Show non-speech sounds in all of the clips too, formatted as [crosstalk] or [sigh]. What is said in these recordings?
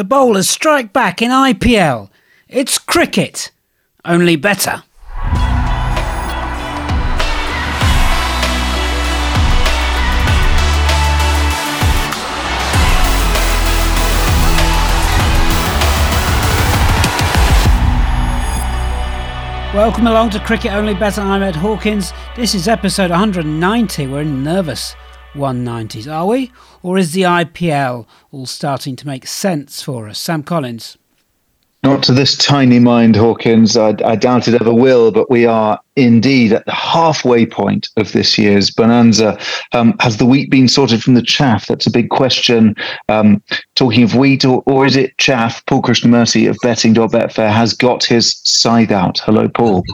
The bowlers strike back in IPL. It's cricket, only better. Welcome along to Cricket Only Bettor. I'm Ed Hawkins. This is episode 190. We're nervous 190s, are we? Or is the IPL all starting to make sense for us? Sam Collins. Not to this tiny mind, Hawkins. I, I, doubt it ever will, but we are indeed at the halfway point of this year's bonanza. Um, has the wheat been sorted from the chaff? That's a big question. Um, talking of wheat, or, or, is it chaff? Paul Krishnamurty of betting.betfair has got his scythe out. Hello, Paul.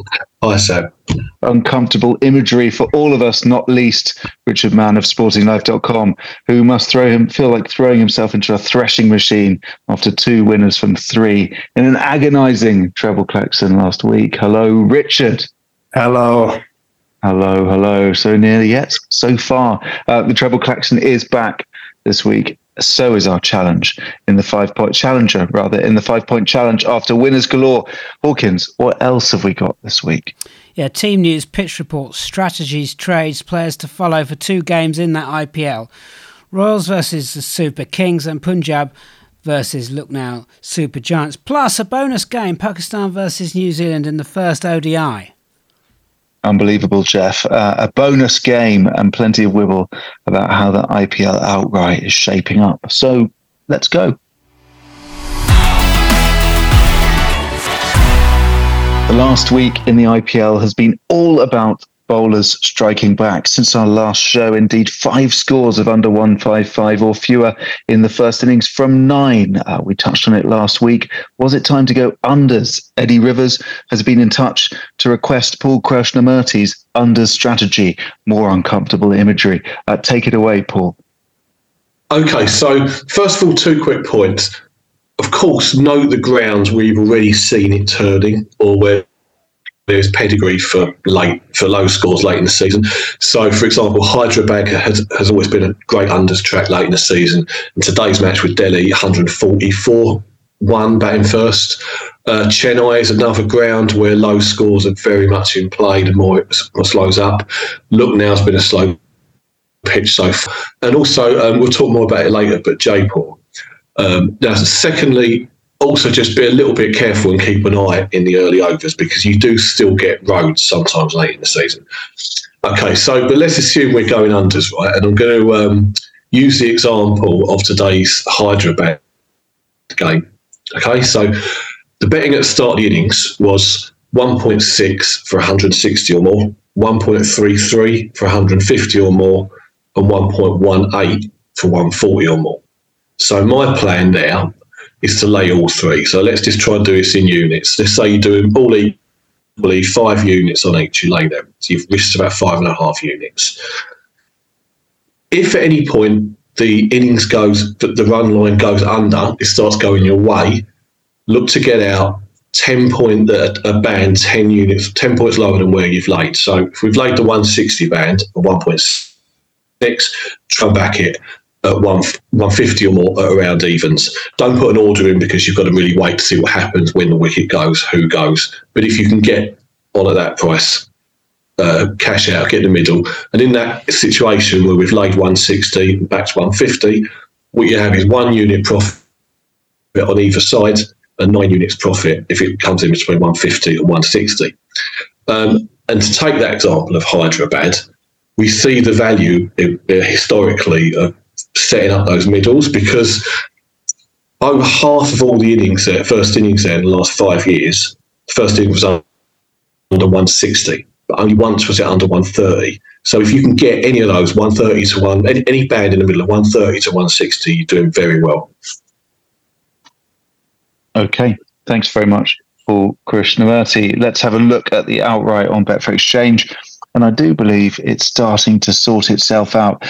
Hi, Sam. Uncomfortable imagery for all of us, not least Richard Mann of sportinglife.com, who must throw him feel like throwing himself into a threshing machine after two winners from three in an agonizing treble collection last week. Hello, Richard. Hello. Hello, hello. So nearly yet, so far. Uh, the treble collection is back this week. So is our challenge in the five point challenger, rather, in the five point challenge after winners galore. Hawkins, what else have we got this week? Yeah, team news, pitch reports, strategies, trades, players to follow for two games in that IPL. Royals versus the Super Kings and Punjab versus Lucknow Super Giants, plus a bonus game, Pakistan versus New Zealand in the first ODI. Unbelievable, Jeff. Uh, a bonus game and plenty of wibble about how the IPL outright is shaping up. So let's go. The last week in the IPL has been all about bowlers striking back. Since our last show, indeed, five scores of under 155 or fewer in the first innings from nine. Uh, we touched on it last week. Was it time to go unders? Eddie Rivers has been in touch to request Paul Krishnamurty's unders strategy. More uncomfortable imagery. Uh, take it away, Paul. Okay, so first of all, two quick points. Of course, note the grounds where you've already seen it turning or where there's pedigree for late for low scores late in the season. So, for example, Hyderabad has, has always been a great unders track late in the season. And today's match with Delhi, 144 one batting first. Uh, Chennai is another ground where low scores are very much in play. The more it slows up, Lucknow's been a slow pitch so far. And also, um, we'll talk more about it later. But Jaipur. Um, now, secondly, also just be a little bit careful and keep an eye in the early overs because you do still get roads sometimes late in the season. Okay, so but let's assume we're going unders, right? And I'm going to um, use the example of today's Hydra Hyderabad game. Okay, so the betting at the start of the innings was 1.6 for 160 or more, 1.33 for 150 or more, and 1.18 for 140 or more. So my plan now is to lay all three. So let's just try and do this in units. Let's say you do all equally five units on each, you lay them. So you've risked about five and a half units. If at any point the innings goes, the run line goes under, it starts going your way, look to get out 10 point that a band 10 units 10 points lower than where you've laid so if we've laid the 160 band or 1.6 try back it at one 150 or more around evens. Don't put an order in because you've got to really wait to see what happens when the wicket goes, who goes. But if you can get on at that price, uh, cash out, get in the middle. And in that situation where we've laid 160 back to 150, what you have is one unit profit on either side and nine units profit if it comes in between 150 and 160. Um, and to take that example of Hyderabad, we see the value uh, historically of setting up those middles because over half of all the innings there, first innings there in the last five years, first inning was under 160, but only once was it under 130. So if you can get any of those 130 to one, any, any band in the middle of 130 to 160, you're doing very well. Okay, thanks very much, Paul Krishnamurty. Let's have a look at the outright on Betfair Exchange and I do believe it's starting to sort itself out.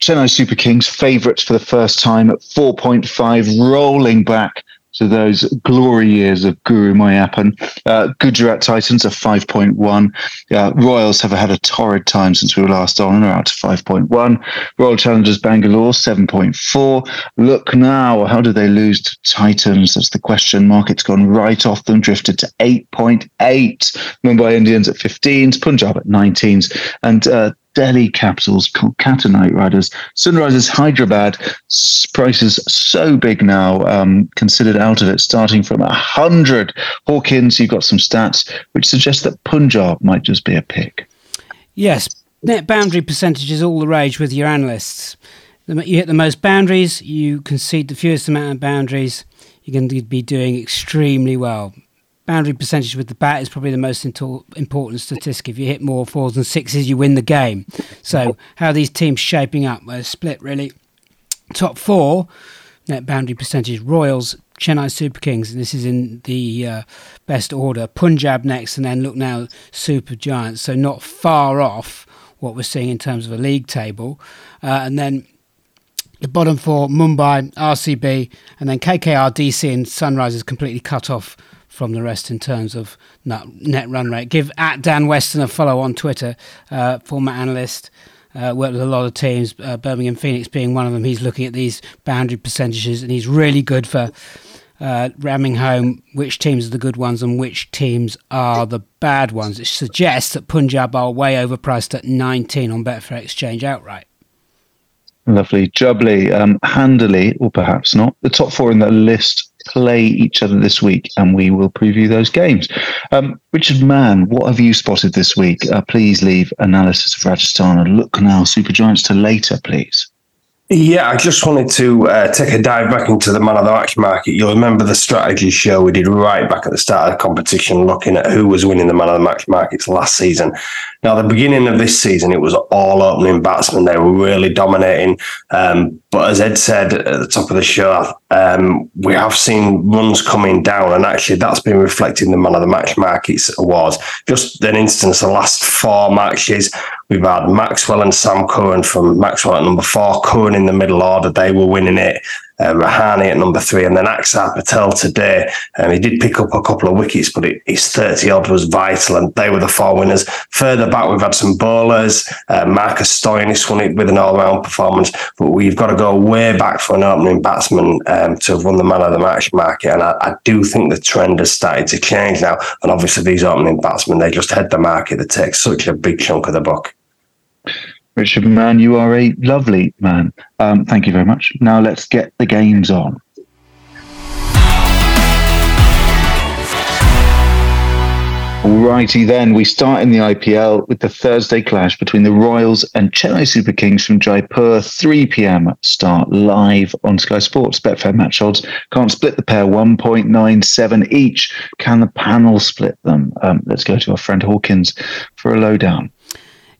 Chennai Super Kings favourites for the first time at 4.5, rolling back to those glory years of Guru Meiyappan. Uh, Gujarat Titans are 5.1. Uh, Royals have had a torrid time since we were last on and are out to 5.1. Royal Challengers Bangalore 7.4. Lucknow, how did they lose to Titans? That's the question. Market's gone right off them, drifted to 8.8. Mumbai Indians at 15s, Punjab at 19s, and uh, Delhi Capitals, Knight Riders, Sunrisers Hyderabad. Prices so big now, um, considered out of it, starting from a hundred. Hawkins, you've got some stats which suggest that Punjab might just be a pick. Yes, net boundary percentage is all the rage with your analysts. You hit the most boundaries, you concede the fewest amount of boundaries. You're going to be doing extremely well boundary percentage with the bat is probably the most important statistic. If you hit more fours and sixes, you win the game. So, how these teams shaping up? Well, split really. Top four net boundary percentage Royals, Chennai Super Kings, and this is in the uh, best order. Punjab next, and then Lucknow, Super Giants. So, not far off what we're seeing in terms of a league table. Uh, and then the bottom four Mumbai, RCB, and then KKR, DC, and Sunrisers completely cut off from the rest in terms of net run rate. Give at Dan Weston a follow on Twitter, uh, former analyst. Uh, worked with a lot of teams, uh, Birmingham Phoenix being one of them. He's looking at these boundary percentages and he's really good for uh, ramming home which teams are the good ones and which teams are the bad ones. It suggests that Punjab are way overpriced at 19 on Betfair Exchange outright. Lovely. Jubbly, um, handily, or perhaps not, the top four in that list play each other this week, and we will preview those games. Um, Richard Mann, what have you spotted this week? Uh, please leave analysis of Rajasthan and Lucknow, Super Giants to later, please. Yeah, I just wanted to uh, take a dive back into the man of the match market. You'll remember the strategy show we did right back at the start of the competition, looking at who was winning the man of the match markets last season. Now, the beginning of this season, it was all opening batsmen. They were really dominating. Um, but as Ed said at the top of the show, um, we have seen runs coming down, and actually that's been reflected in the man of the match markets awards. Just an instance, the last four matches, we've had Maxwell and Sam Curran from Maxwell at number four, Curran in the middle order. They were winning it uh, Rahane at number three, and then Axar Patel today. Um, he did pick up a couple of wickets, but it, his 30 odd was vital, and they were the four winners. Further back, we've had some bowlers. Uh, Marcus Stoinis won it with an all round performance, but we've got to go way back for an opening batsman um, to have won the man of the match market. And I, I, do think the trend has started to change now. And obviously, these opening batsmen, they just head the market that takes such a big chunk of the book. Richard Mann, you are a lovely man. Um, thank you very much. Now let's get the games on. Alrighty then, we start in the IPL with the Thursday clash between the Royals and Chennai Super Kings from Jaipur, 3 p.m. start live on Sky Sports. Betfair match odds can't split the pair, 1.97 each. Can the panel split them? Um, let's go to our friend Hawkins for a lowdown.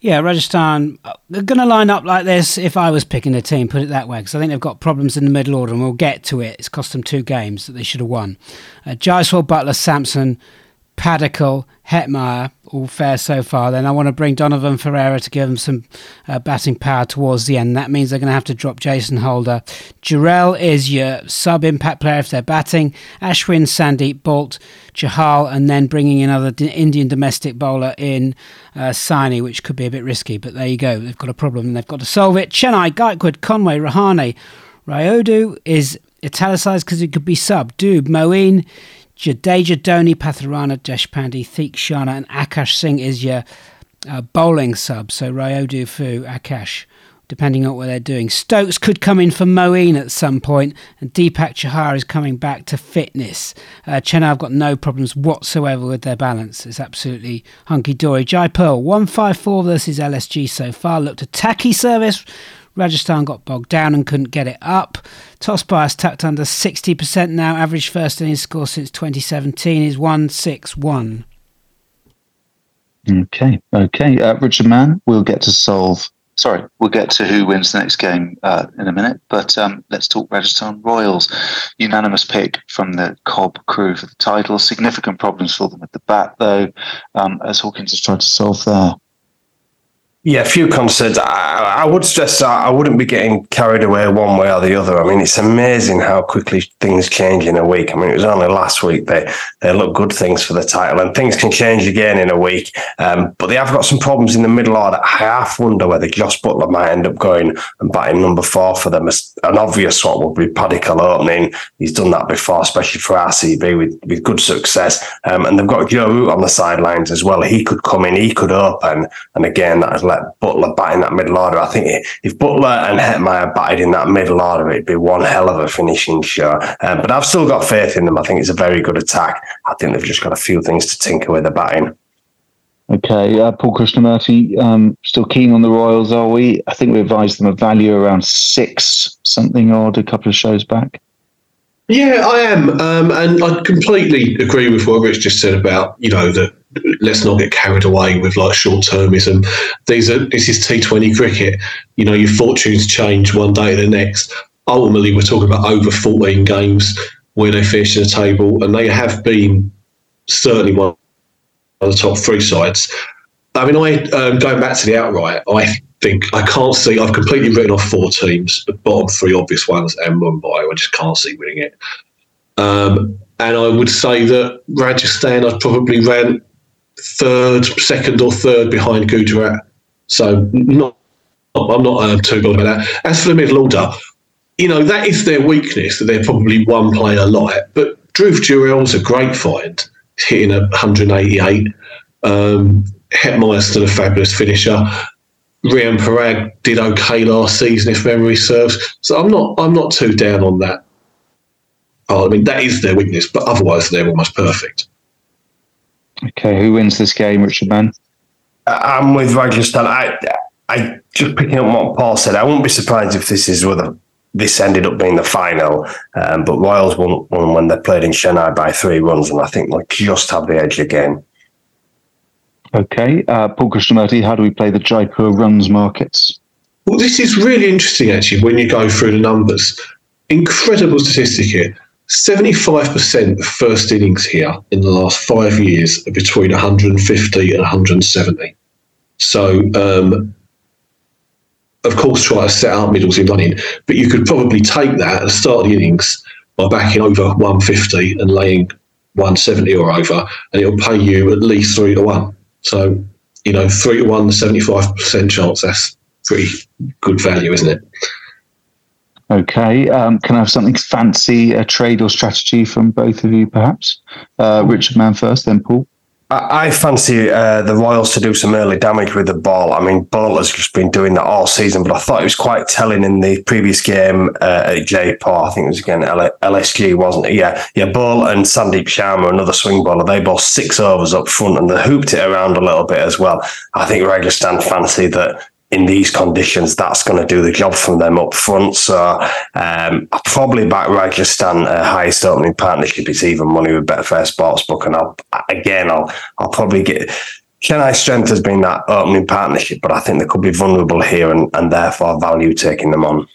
Yeah, Rajasthan, they're going to line up like this if I was picking a team, put it that way, because I think they've got problems in the middle order and we'll get to it. It's cost them two games that they should have won. Uh, Jaiswal, Buttler, Samson, Padikkal, Hetmyer, all fair so far. Then I want to bring Donovan Ferreira to give them some uh, batting power towards the end. That means they're going to have to drop Jason Holder. Jurel is your sub impact player if they're batting. Ashwin, Sandeep, Boult, Chahal, and then bringing another Indian domestic bowler in uh, Saini, which could be a bit risky. But there you go. They've got a problem and they've got to solve it. Chennai, Gaikwad, Conway, Rahane, Rayudu is italicized because it could be sub. Dube, Moeen. Jadeja Dhoni, Pathirana, Deshpande, Theekshana, and Akash Singh is your uh, bowling sub. So Rayudu, Fu, Akash, depending on what they're doing. Stokes could come in for Moeen at some point, and Deepak Chahar is coming back to fitness. Uh, Chennai have got no problems whatsoever with their balance. It's absolutely hunky dory. Jaipur, 154 versus LSG so far. Looked a tacky service Rajasthan got bogged down and couldn't get it up. Toss bias tucked under 60% now. Average first innings score since 2017 is 161. Okay, okay. Uh, Richard Mann, we'll get to solve. Sorry, we'll get to who wins the next game uh, in a minute, but um, let's talk Rajasthan Royals. Unanimous pick from the Cobb crew for the title. Significant problems for them at the bat, though, um, as Hawkins has tried to solve there. Yeah, a few concerts. I, I, would stress that I wouldn't be getting carried away one way or the other. I mean, it's amazing how quickly things change in a week. I mean, it was only last week they they look good things for the title, and things can change again in a week. Um, but they have got some problems in the middle order. I half wonder whether Jos Buttler might end up going and batting number four for them. An obvious swap would be Paddy opening. He's done that before, especially for RCB with, with good success. Um, and they've got Joe Root on the sidelines as well. He could come in, he could open, and again that has let Buttler bat in that middle order. I think if Buttler and Hetmyer batted in that middle order, it'd be one hell of a finishing show. Um, but I've still got faith in them. I think it's a very good attack. I think they've just got a few things to tinker with the batting. Okay, uh, Paul Krishnamurty, um, still keen on the Royals, are we? I think we advised them a value around six something odd a couple of shows back. Yeah, I am, um, and I completely agree with what Rich just said about you know that let's not get carried away with like short termism. These are this is T Twenty cricket. You know, your fortunes change one day to the next. Ultimately, we're talking about over fourteen games where they finish in the table, and they have been certainly one of the top three sides. I mean, I um, going back to the outright, I think I can't see. I've completely written off four teams, the bottom three obvious ones, and Mumbai. I just can't see winning it. Um, and I would say that Rajasthan, I'd probably ran third, second, or third behind Gujarat. So not, I'm not uh, too bothered about that. As for the middle order, you know that is their weakness that they're probably one player light. But Dhruv Jurel's a great find, hitting a 188. Um, Hetmyer's still a fabulous finisher. Riyan Parag did okay last season, if memory serves. So I'm not I'm not too down on that. Oh, I mean that is their weakness, but otherwise they're almost perfect. Okay, who wins this game, Richard Mann? I'm with Rajasthan. I, I just picking up what Paul said. I won't be surprised if this is with whether this ended up being the final. Um, but Royals won, won when they played in Chennai by three runs, and I think they'll just have the edge again. Okay, uh, Paul Krishnamurty, how do we play the Jaipur runs markets? Well, this is really interesting actually when you go through the numbers. Incredible statistic here. 75% of first innings here in the last five years are between 150 and 170. So, um, of course, try to set up middles in running, but you could probably take that and start the innings by backing over 150 and laying 170 or over, and it'll pay you at least three to one. So, you know, three to one, 75% chance, that's pretty good value, isn't it? Okay. Um, can I have something fancy, a trade or strategy from both of you, perhaps? Uh, Richard Mann first, then Paul. I, fancy uh, the Royals to do some early damage with the ball. I mean, Boult has just been doing that all season, but I thought it was quite telling in the previous game uh, at Jaipur. I think it was again LSG, wasn't it? Yeah, yeah. Boult and Sandeep Sharma, another swing bowler, they bowled six overs up front and they hooped it around a little bit as well. I think Rajasthan fancy that in these conditions, that's going to do the job from them up front. So um, I'll probably back Rajasthan uh, highest opening partnership. It's even money with Betfair Sportsbook, and I'll again I'll I'll probably get. Chennai strength has been that opening partnership, but I think they could be vulnerable here and, and therefore value taking them on.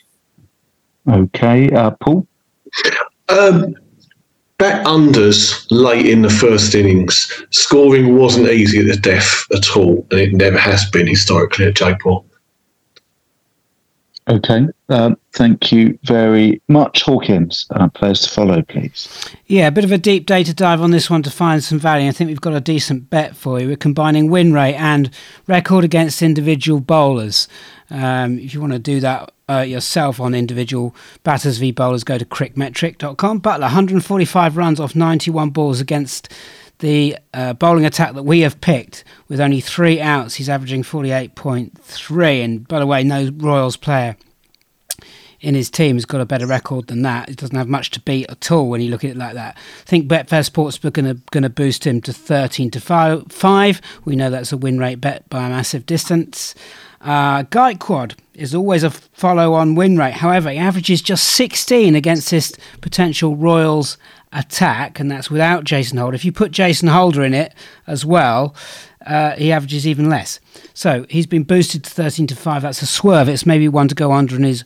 Okay, uh, Paul. Um, bet unders late in the first innings. Scoring wasn't easy at the death at all, and it never has been historically at Jaipur. Okay. Um, thank you very much, Hawkins. Uh, players to follow, please. Yeah, a bit of a deep data dive on this one to find some value. I think we've got a decent bet for you. We're combining win rate and record against individual bowlers. Um, if you want to do that uh, yourself on individual batters v bowlers, go to cricmetric.com. Buttler, 145 runs off 91 balls against the uh, bowling attack that we have picked with only three outs. He's averaging 48.3. And by the way, no Royals player in his team has got a better record than that. He doesn't have much to beat at all when you look at it like that. I think Betfair Sportsbook are going to boost him to 13 to 5. We know that's a win rate bet by a massive distance. Uh, Quad is always a follow on win rate. However, he averages just 16 against this potential Royals attack, and that's without Jason Holder. If you put Jason Holder in it as well, uh, he averages even less. So he's been boosted to 13 to 5. That's a swerve. It's maybe one to go under on his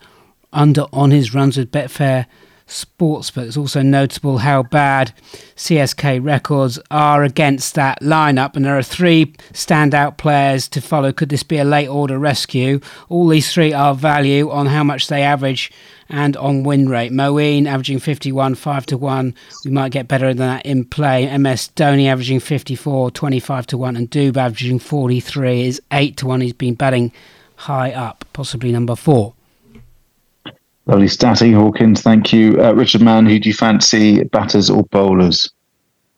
under on his runs with Betfair sports, but it's also notable how bad CSK records are against that lineup. And there are three standout players to follow. Could this be a late order rescue? All these three are value on how much they average and on win rate. Moeen averaging 51, 5 to 1. We might get better than that in play. MS Dhoni averaging 54, 25 to 1. And Dube averaging 43 is 8 to 1. He's been batting high up, possibly number four. Lovely statty, Hawkins. Thank you. Uh, Richard Mann, who do you fancy, batters or bowlers?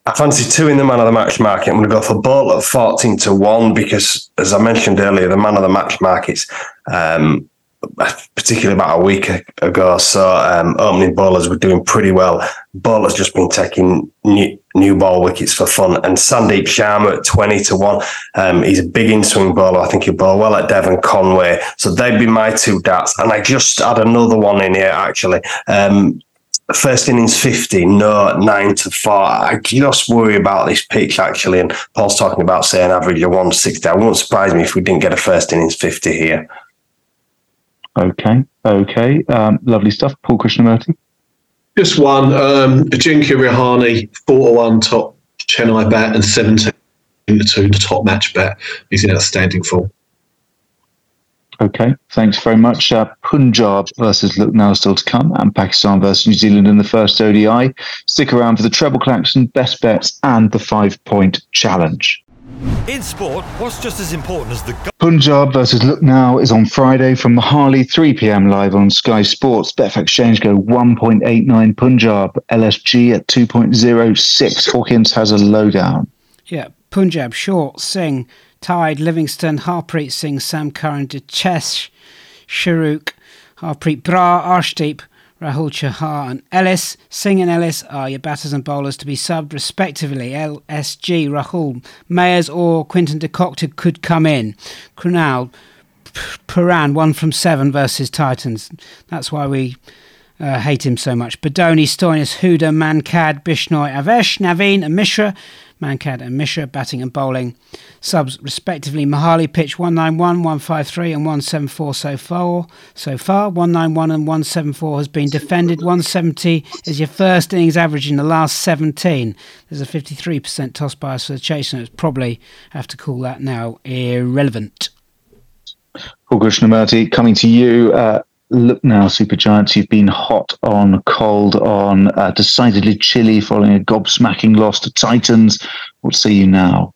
I fancy two in the man of the match market. I'm going to go for at 14 to 1 because, as I mentioned earlier, the man of the match markets um, particularly about a week ago so, um, opening bowlers were doing pretty well. Bowlers just been taking new, new ball wickets for fun. And Sandeep Sharma at 20 to 1. Um, he's a big in swing bowler. I think he'll bowl well at Devon Conway. So they'd be my two darts. And I just had another one in here, actually. Um, first innings 50, no, 9 to 4. I just worry about this pitch, actually. And Paul's talking about saying average of 160. I won't surprise me if we didn't get a first innings 50 here. Okay, okay, um, lovely stuff. Paul Krishnamurty. Just one. Um, Ajinkya Rahane, four to one top Chennai bat, and seventeen to two the top match bat. He's in outstanding form. Okay, thanks very much. Uh, Punjab versus Lucknow still to come, and Pakistan versus New Zealand in the first ODI. Stick around for the treble collection, best bets, and the five point challenge. In sport, what's just as important as the Punjab versus Lucknow is on Friday from Mohali, 3 p.m. live on Sky Sports. Betfair Exchange go 1.89 Punjab, LSG at 2.06. Hawkins has a lowdown. Yeah, Punjab, Short, Singh, Taide, Livingstone, Harpreet Singh, Sam Curran, Dechesh, Shahrukh, Harpreet Brar, Arshdeep, Rahul Chahar and Ellis. Singh and Ellis are your batters and bowlers to be subbed respectively. LSG, Rahul, Mayers or Quinton de Kock could come in. Krunal, Pooran, one from seven versus Titans. That's why we uh, hate him so much. Badoni, Stoinis, Huda, Mankad, Bishnoi, Avesh, Naveen, and Mishra. Mankad and Mishra batting and bowling. Subs respectively Mohali pitch 191, 153 and 174 so far. So far 191 and 174 has been defended. 170 is your first innings average in the last 17. There's a 53% toss bias for the chase and it's probably have to call that now irrelevant. Paul Krishnamurty, coming to you. Uh, Lucknow, Super Giants, you've been hot on, cold on, uh, decidedly chilly following a gobsmacking loss to Titans. What say you now?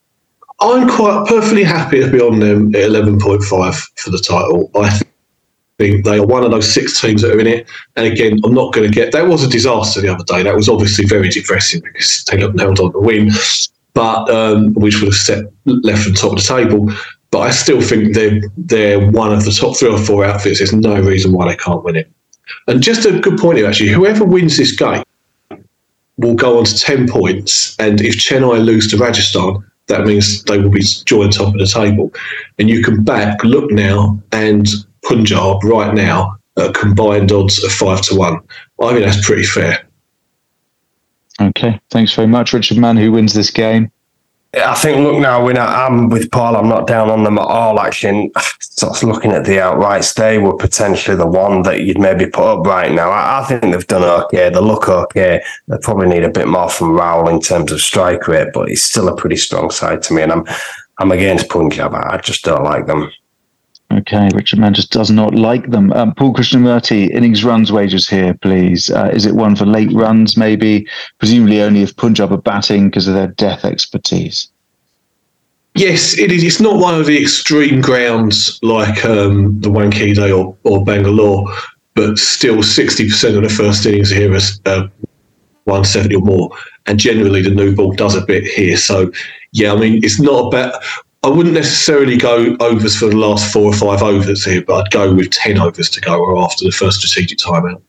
I'm quite perfectly happy to be on them at 11.5 for the title. I think they are one of those six teams that are in it. And again, I'm not going to get that was a disaster the other day. That was obviously very depressing because they looked nailed on the win, but um, which would have set left and top of the table. But I still think they're they're one of the top three or four outfits. There's no reason why they can't win it. And just a good point here, actually. Whoever wins this game will go on to ten points, and if Chennai lose to Rajasthan, that means they will be joint top of the table. And you can back Lucknow and Punjab right now at combined odds of five to one. I think that's pretty fair. Okay, thanks very much, Richard Mann. Who wins this game? I think, Lucknow, when I'm with Paul, I'm not down on them at all. Actually, of looking at the outrights, they were potentially the one that you'd maybe put up right now. I, I, think they've done okay. They look okay. They probably need a bit more from Rahul in terms of strike rate, but it's still a pretty strong side to me. And I'm, I'm against Punjab. I just don't like them. Okay, Richard Mann just does not like them. Um, Paul Krishnamurty, innings runs wages here, please. Uh, is it one for late runs, maybe? Presumably only if Punjab are batting because of their death expertise. Yes, it is. It's not one of the extreme grounds like um, the Wankhede or, or Bangalore, but still 60% of the first innings here is uh, 170 or more. And generally, the new ball does a bit here. So, yeah, I mean, it's not about. I wouldn't necessarily go overs for the last four or five overs here, but I'd go with 10 overs to go after the first strategic timeout.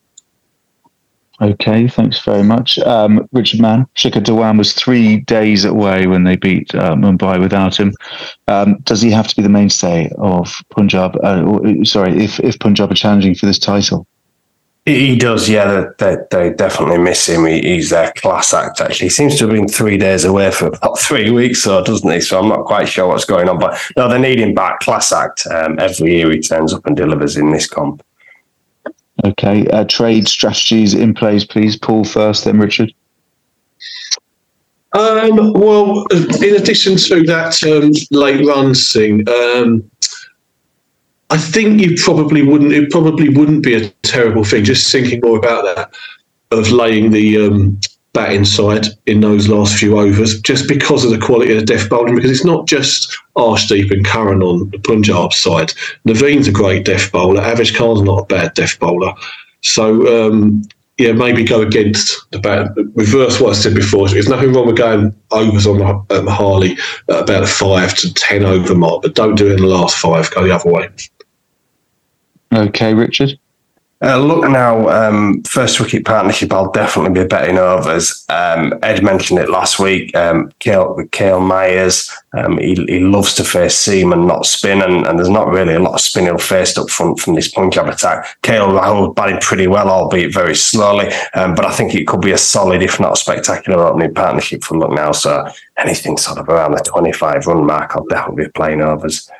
Okay, thanks very much. Um, Richard Mann, Shikhar Dhawan was three days away when they beat uh, Mumbai without him. Um, does he have to be the mainstay of Punjab? Uh, or, sorry, if, if Punjab are challenging for this title? He does, yeah. They, they, definitely miss him. He, he's their class act, actually. He seems to have been three days away for about [laughs] three weeks, so doesn't he? So I'm not quite sure what's going on. But no, they need him back. Class act. Um, every year he turns up and delivers in this comp. Okay. Uh, trade strategies in place, please. Paul first, then Richard. Um, well, in addition to that um, late runs thing, um, I think you probably wouldn't. It probably wouldn't be a terrible thing. Just thinking more about that of laying the um, bat inside in those last few overs, just because of the quality of the death bowling. Because it's not just Arshdeep and Curran on the Punjab side. Naveen's a great death bowler. Avesh Khan's not a bad death bowler. So um, yeah, maybe go against the bat. Reverse what I said before. There's nothing wrong with going overs on um, Harley at about a five to ten over mark, but don't do it in the last five. Go the other way. Okay, Richard. Uh, Lucknow, um, first wicket partnership, I'll definitely be betting overs. Um, Ed mentioned it last week. Um, Kyle, Kyle Mayers, um, he, he loves to face seam and not spin, and, and there's not really a lot of spin he'll face up front from this Punjab attack. KL Rahul batting pretty well, albeit very slowly, um, but I think it could be a solid, if not a spectacular opening partnership for Lucknow. So anything sort of around the 25 run mark, I'll definitely be playing overs.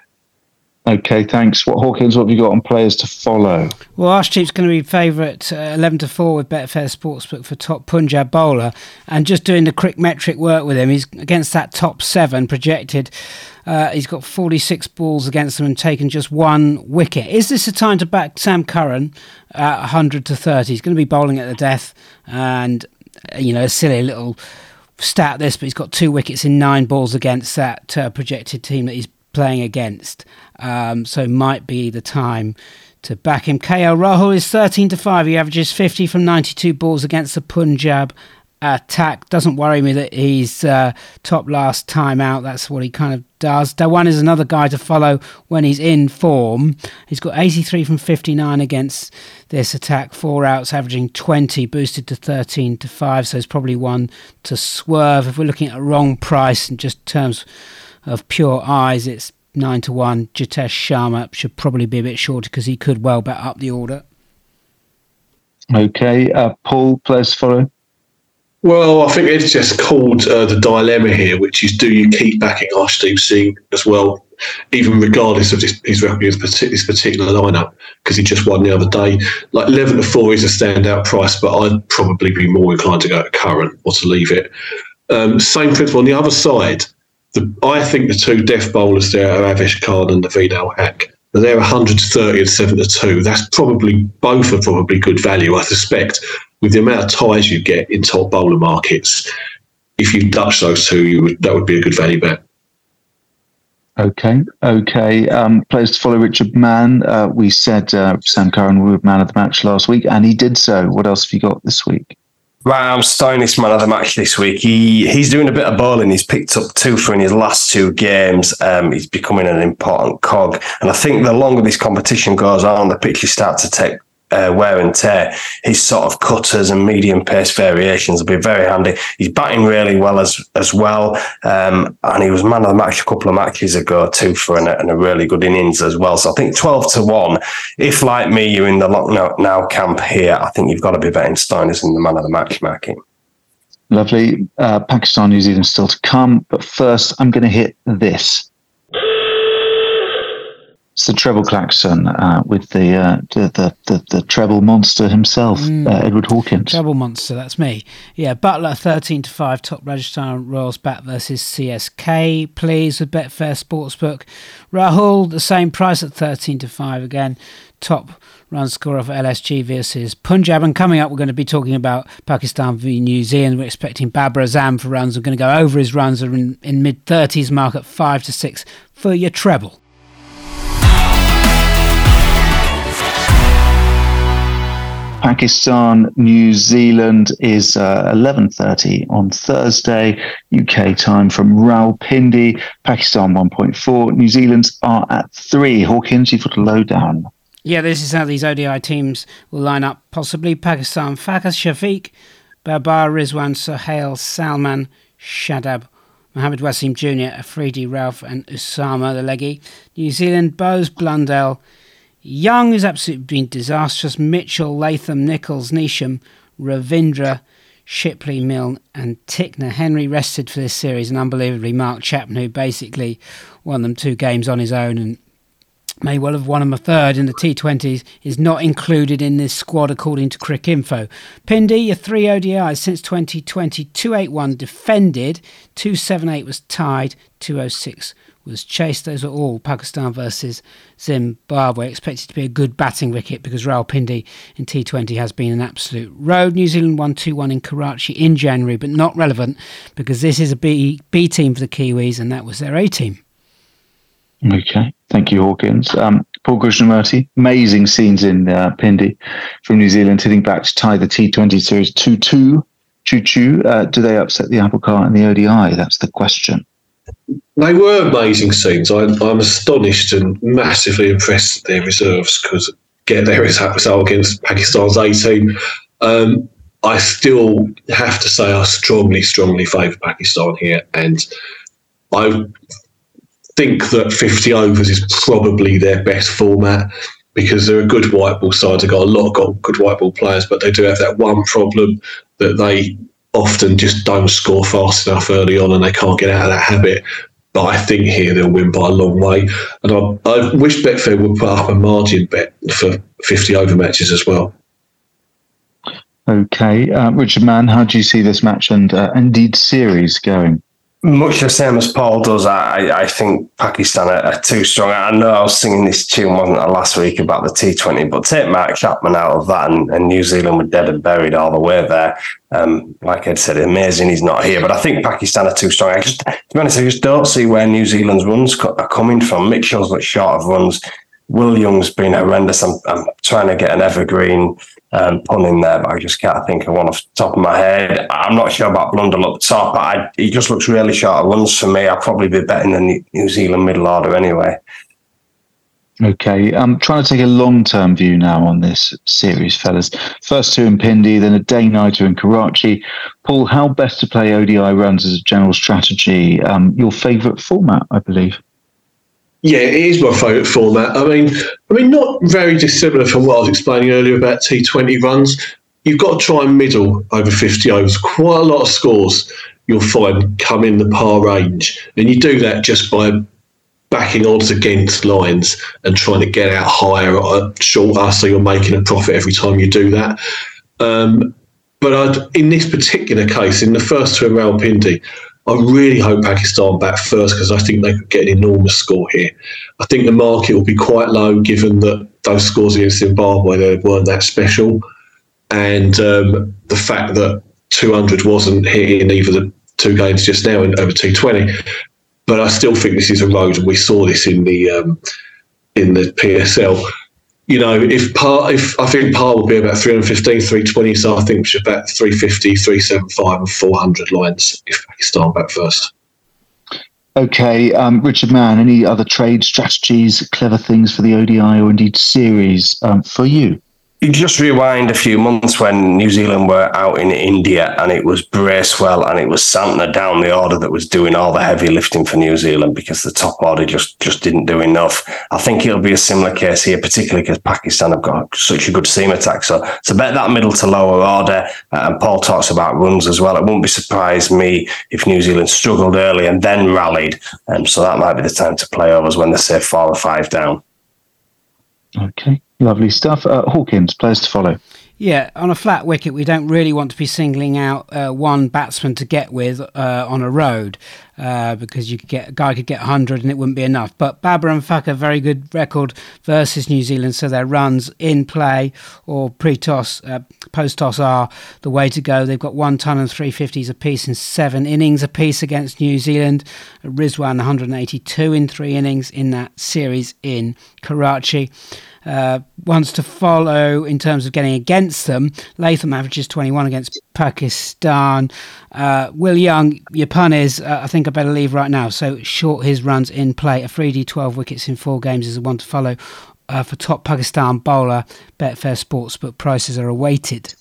Okay, thanks. What Hawkins? What have you got on players to follow? Well, Arshdeep's going to be favourite uh, eleven to four with Betfair Sportsbook for top Punjab bowler, and just doing the quick metric work with him, he's against that top seven projected. Uh, he's got 46 balls against them and taken just one wicket. Is this a time to back Sam Curran at 100 to 30? He's going to be bowling at the death, and uh, you know, a silly little stat this, but he's got two wickets in nine balls against that uh, projected team that he's playing against. Um, so might be the time to back him. KL Rahul is 13 to 5. He averages 50 from 92 balls against the Punjab attack. Doesn't worry me that he's uh, top last time out. That's what he kind of does. Dhawan is another guy to follow when he's in form. He's got 83 from 59 against this attack, four outs, averaging 20, boosted to 13 to 5. So it's probably one to swerve. If we're looking at a wrong price in just terms of pure eyes, it's nine to one. Jitesh Sharma should probably be a bit shorter because he could well bet up the order. Okay, uh, Paul, players follow. Well, I think it's just called uh, the dilemma here, which is do you keep backing Arshdeep Singh as well, even regardless of this, his record this particular lineup, because he just won the other day. Like 11 to 4 is a standout price, but I'd probably be more inclined to go to Curran or to leave it. Um, same principle on the other side the, I think the two death bowlers there are Avesh Khan and Naveen ul Haq. They're 130 and 7 to 2. That's probably, both are probably good value, I suspect, with the amount of ties you get in top bowler markets. If you Dutch those two, you would, that would be a good value bet. Okay, okay. Um, players to follow Richard Mann. Uh, we said uh, Sam Curran would man of the match last week, and he did so. What else have you got this week? Starting this man of the match this week. He he's doing a bit of bowling. He's picked up two for in his last two games. Um, he's becoming an important cog, and I think the longer this competition goes on, the pitches start to take uh, wear and tear, his sort of cutters and medium pace variations will be very handy. He's batting really well as as well, um, and he was man of the match a couple of matches ago too for an, and a really good innings as well. So I think twelve to one. If like me, you're in the Lucknow camp here, I think you've got to be betting Stoinis in the man of the match market. Lovely. Uh, Pakistan, New Zealand still to come, but first I'm going to hit this. The treble klaxon uh, with the, uh, the, the, the the treble monster himself, mm. uh, Edward Hawkins. Treble monster, that's me. Yeah, Buttler thirteen to five, top Rajasthan Royals bat versus CSK. Please with Betfair Sportsbook. Rahul the same price at thirteen to five again. Top run scorer for LSG versus Punjab. And coming up, we're going to be talking about Pakistan v New Zealand. We're expecting Babar Azam for runs. We're going to go over his runs in, in mid 30s mark at 5 to 6 for your treble. Pakistan, New Zealand is uh, 11.30 on Thursday, UK time from Rawalpindi. Pakistan 1.4. New Zealand's are at 3. Hawkins, you've got a lowdown. Yeah, this is how these ODI teams will line up. Possibly Pakistan, Fakhar Shafiq, Babar Rizwan, Sohail Salman, Shadab, Mohammad Wasim Jr., Afridi Rauf, and Usama, the leggy. New Zealand, Bowes Blundell, Young has absolutely been disastrous. Mitchell, Latham, Nicholls, Neesham, Ravindra, Shipley, Milne, and Tickner. Henry rested for this series, and unbelievably, Mark Chapman, who basically won them two games on his own and may well have won him a third in the T20s, is not included in this squad according to Cricinfo. Pindi, your three ODIs since 2020, 281 defended, 278 was tied, 206 was chased. Those are all Pakistan versus Zimbabwe. Expected to be a good batting wicket because Rawalpindi in T20 has been an absolute road. New Zealand won 2 1 in Karachi in January, but not relevant because this is a B, B team for the Kiwis and that was their A team. Okay, thank you, Hawkins. Um, Paul Krishnamurti, amazing scenes in uh, Pindi from New Zealand, hitting back to tie the T20 series 2 2. Choo choo. Uh, do they upset the apple cart in the ODI? That's the question. They were amazing scenes. I, am astonished and massively impressed at their reserves because get their result against Pakistan's A team. Um, I still have to say I strongly, strongly favour Pakistan here, and I think that 50 overs is probably their best format because they're a good white ball side. They've got a lot of good white ball players, but they do have that one problem that they often just don't score fast enough early on and they can't get out of that habit. But I think here they'll win by a long way. And I, I wish Betfair would put up a margin bet for 50 over matches as well. Okay. Uh, Richard Mann, how do you see this match and uh, indeed series going? Much the same as Paul does. I, I think Pakistan are, are, too strong. I know I was singing this tune, wasn't I, last week about the T20, but take Mark Chapman out of that and, and New Zealand were dead and buried all the way there. Um, like I said, amazing he's not here, but I think Pakistan are too strong. I just, to be honest, I just don't see where New Zealand's runs are coming from. Mitchell's got short of runs. Will Young's been horrendous. I'm, I'm trying to get an evergreen um, pun in there, but I just can't think of one off the top of my head. I'm not sure about Blundell up top, but I, he just looks really short of runs for me. I'll probably be betting the New Zealand middle order anyway. Okay, I'm trying to take a long term view now on this series, fellas. First two in Pindi, then a day nighter in Karachi. Paul, how best to play ODI runs as a general strategy? Um, your favourite format, I believe. Yeah, it is my favourite format. I mean, I mean, not very dissimilar from what I was explaining earlier about T20 runs. You've got to try and middle over 50 overs. Quite a lot of scores you'll find come in the par range, and you do that just by backing odds against lines and trying to get out higher or shorter, so you're making a profit every time you do that. Um, but I'd, in this particular case, in the first two in Rawalpindi, I really hope Pakistan bat first because I think they could get an enormous score here. I think the market will be quite low given that those scores against Zimbabwe they weren't that special, and um, the fact that 200 wasn't hit in either the two games just now in over T20. But I still think this is a road, and we saw this in the um, in the PSL you know, if par, if I think par will be about 315, 320, so I think we should bet 350, 375, and 400 lines if Pakistan bet first. Okay, um, Richard Mann, any other trade strategies, clever things for the ODI or indeed series um, for you? You just rewind a few months when New Zealand were out in India and it was Bracewell and it was Santner down the order that was doing all the heavy lifting for New Zealand because the top order just, just didn't do enough. I think it'll be a similar case here, particularly because Pakistan have got such a good seam attack. So, so bet that middle to lower order. Uh, and Paul talks about runs as well. It won't be surprised me if New Zealand struggled early and then rallied. Um, so that might be the time to play overs when they say four or five down. Okay. Lovely stuff. Uh, Hawkins, players to follow. Yeah, on a flat wicket, we don't really want to be singling out uh, one batsman to get with uh, on a road uh, because you could get a guy could get 100 and it wouldn't be enough. But Babar and Fakhar, very good record versus New Zealand, so their runs in play or pre-toss, uh, post-toss are the way to go. They've got one ton and 350s apiece in seven innings apiece against New Zealand. Rizwan 182 in three innings in that series in Karachi uh, wants to follow in terms of getting against them. Latham averages 21 against Pakistan. Uh, Will Young, your pun is, uh, I think I better leave right now. So short his runs in play. Afridi 12 wickets in four games is the one to follow. Uh, for top Pakistan bowler, Betfair Sportsbook prices are awaited.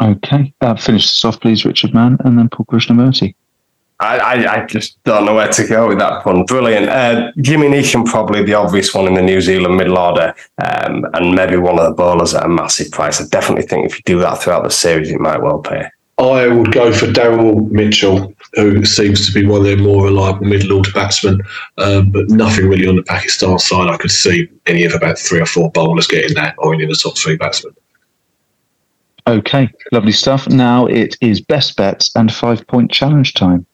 Okay, uh, finish this off, please, Richard Mann, and then Paul Krishnamurty. I, I, I, just don't know where to go with that one. Brilliant. Uh, Jimmy Neesham, probably the obvious one in the New Zealand middle order, um, and maybe one of the bowlers at a massive price. I definitely think if you do that throughout the series, it might well pay. I would go for Daryl Mitchell, who seems to be one of their more reliable middle order batsmen, um, but nothing really on the Pakistan side. I could see any of about three or four bowlers getting that or any of the top three batsmen. Okay, lovely stuff. Now it is best bets and five point challenge time.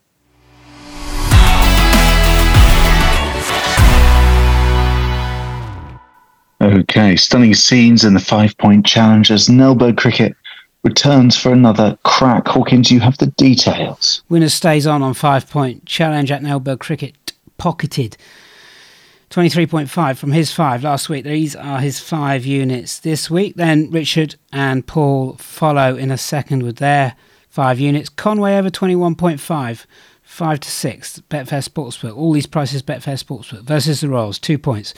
Okay, stunning scenes in the five point challenge as Nelbo Cricket returns for another crack. Hawkins, you have the details. Winner stays on on five point challenge at Nelbo Cricket, pocketed. 23.5 from his five last week. These are his five units this week. Then Richard and Paul follow in a second with their five units. Conway over 21.5, 5 to 6. Betfair Sportsbook. All these prices Betfair Sportsbook versus the Royals, two points.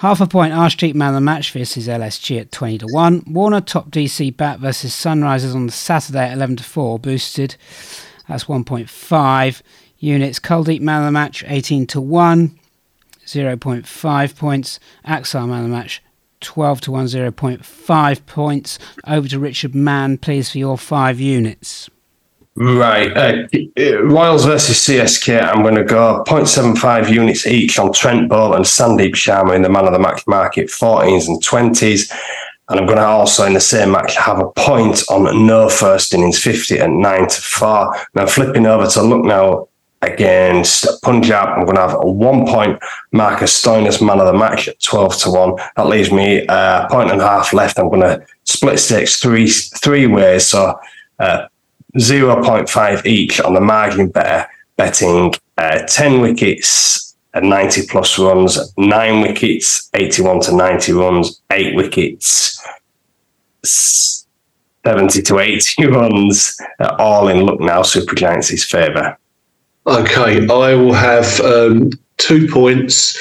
Half a point Arshdeep man of the match versus LSG at 20 to 1. Warner top DC bat versus Sunrisers on Saturday at 11 to 4, boosted. That's 1.5 units. Kuldeep man of the match 18 to 1, 0.5 points. Axar man of the match 12 to 1, 0.5 points. Over to Richard Mann, please, for your five units. Right. Uh, Royals versus CSK, I'm going to go 0.75 units each on Trent Boult and Sandeep Sharma in the man of the match market, 14s and 20s. And I'm going to also, in the same match, have a point on no first innings, 50 and 9 to 4. Now, flipping over to Lucknow against Punjab, I'm going to have a one point Marcus Stoinis man of the match at 12 to 1. That leaves me uh, a point and a half left. I'm going to split stakes three, three ways. So, uh, 0.5 each on the margin better, betting uh, 10 wickets at 90 plus runs, 9 wickets, 81 to 90 runs, 8 wickets, 70 to 80 [laughs] runs, uh, all in Lucknow Super Giants' favour. Okay, I will have um, two points.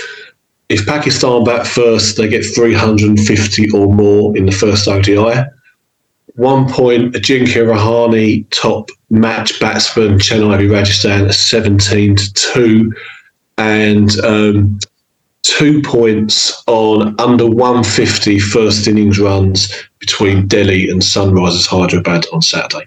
If Pakistan bat first, they get 350 or more in the first ODI one point, Ajinkya Rahane, top match batsman, Chennai Rajasthan, 17 to 2. And um, two points on under 150 first innings runs between Delhi and Sunrisers Hyderabad on Saturday.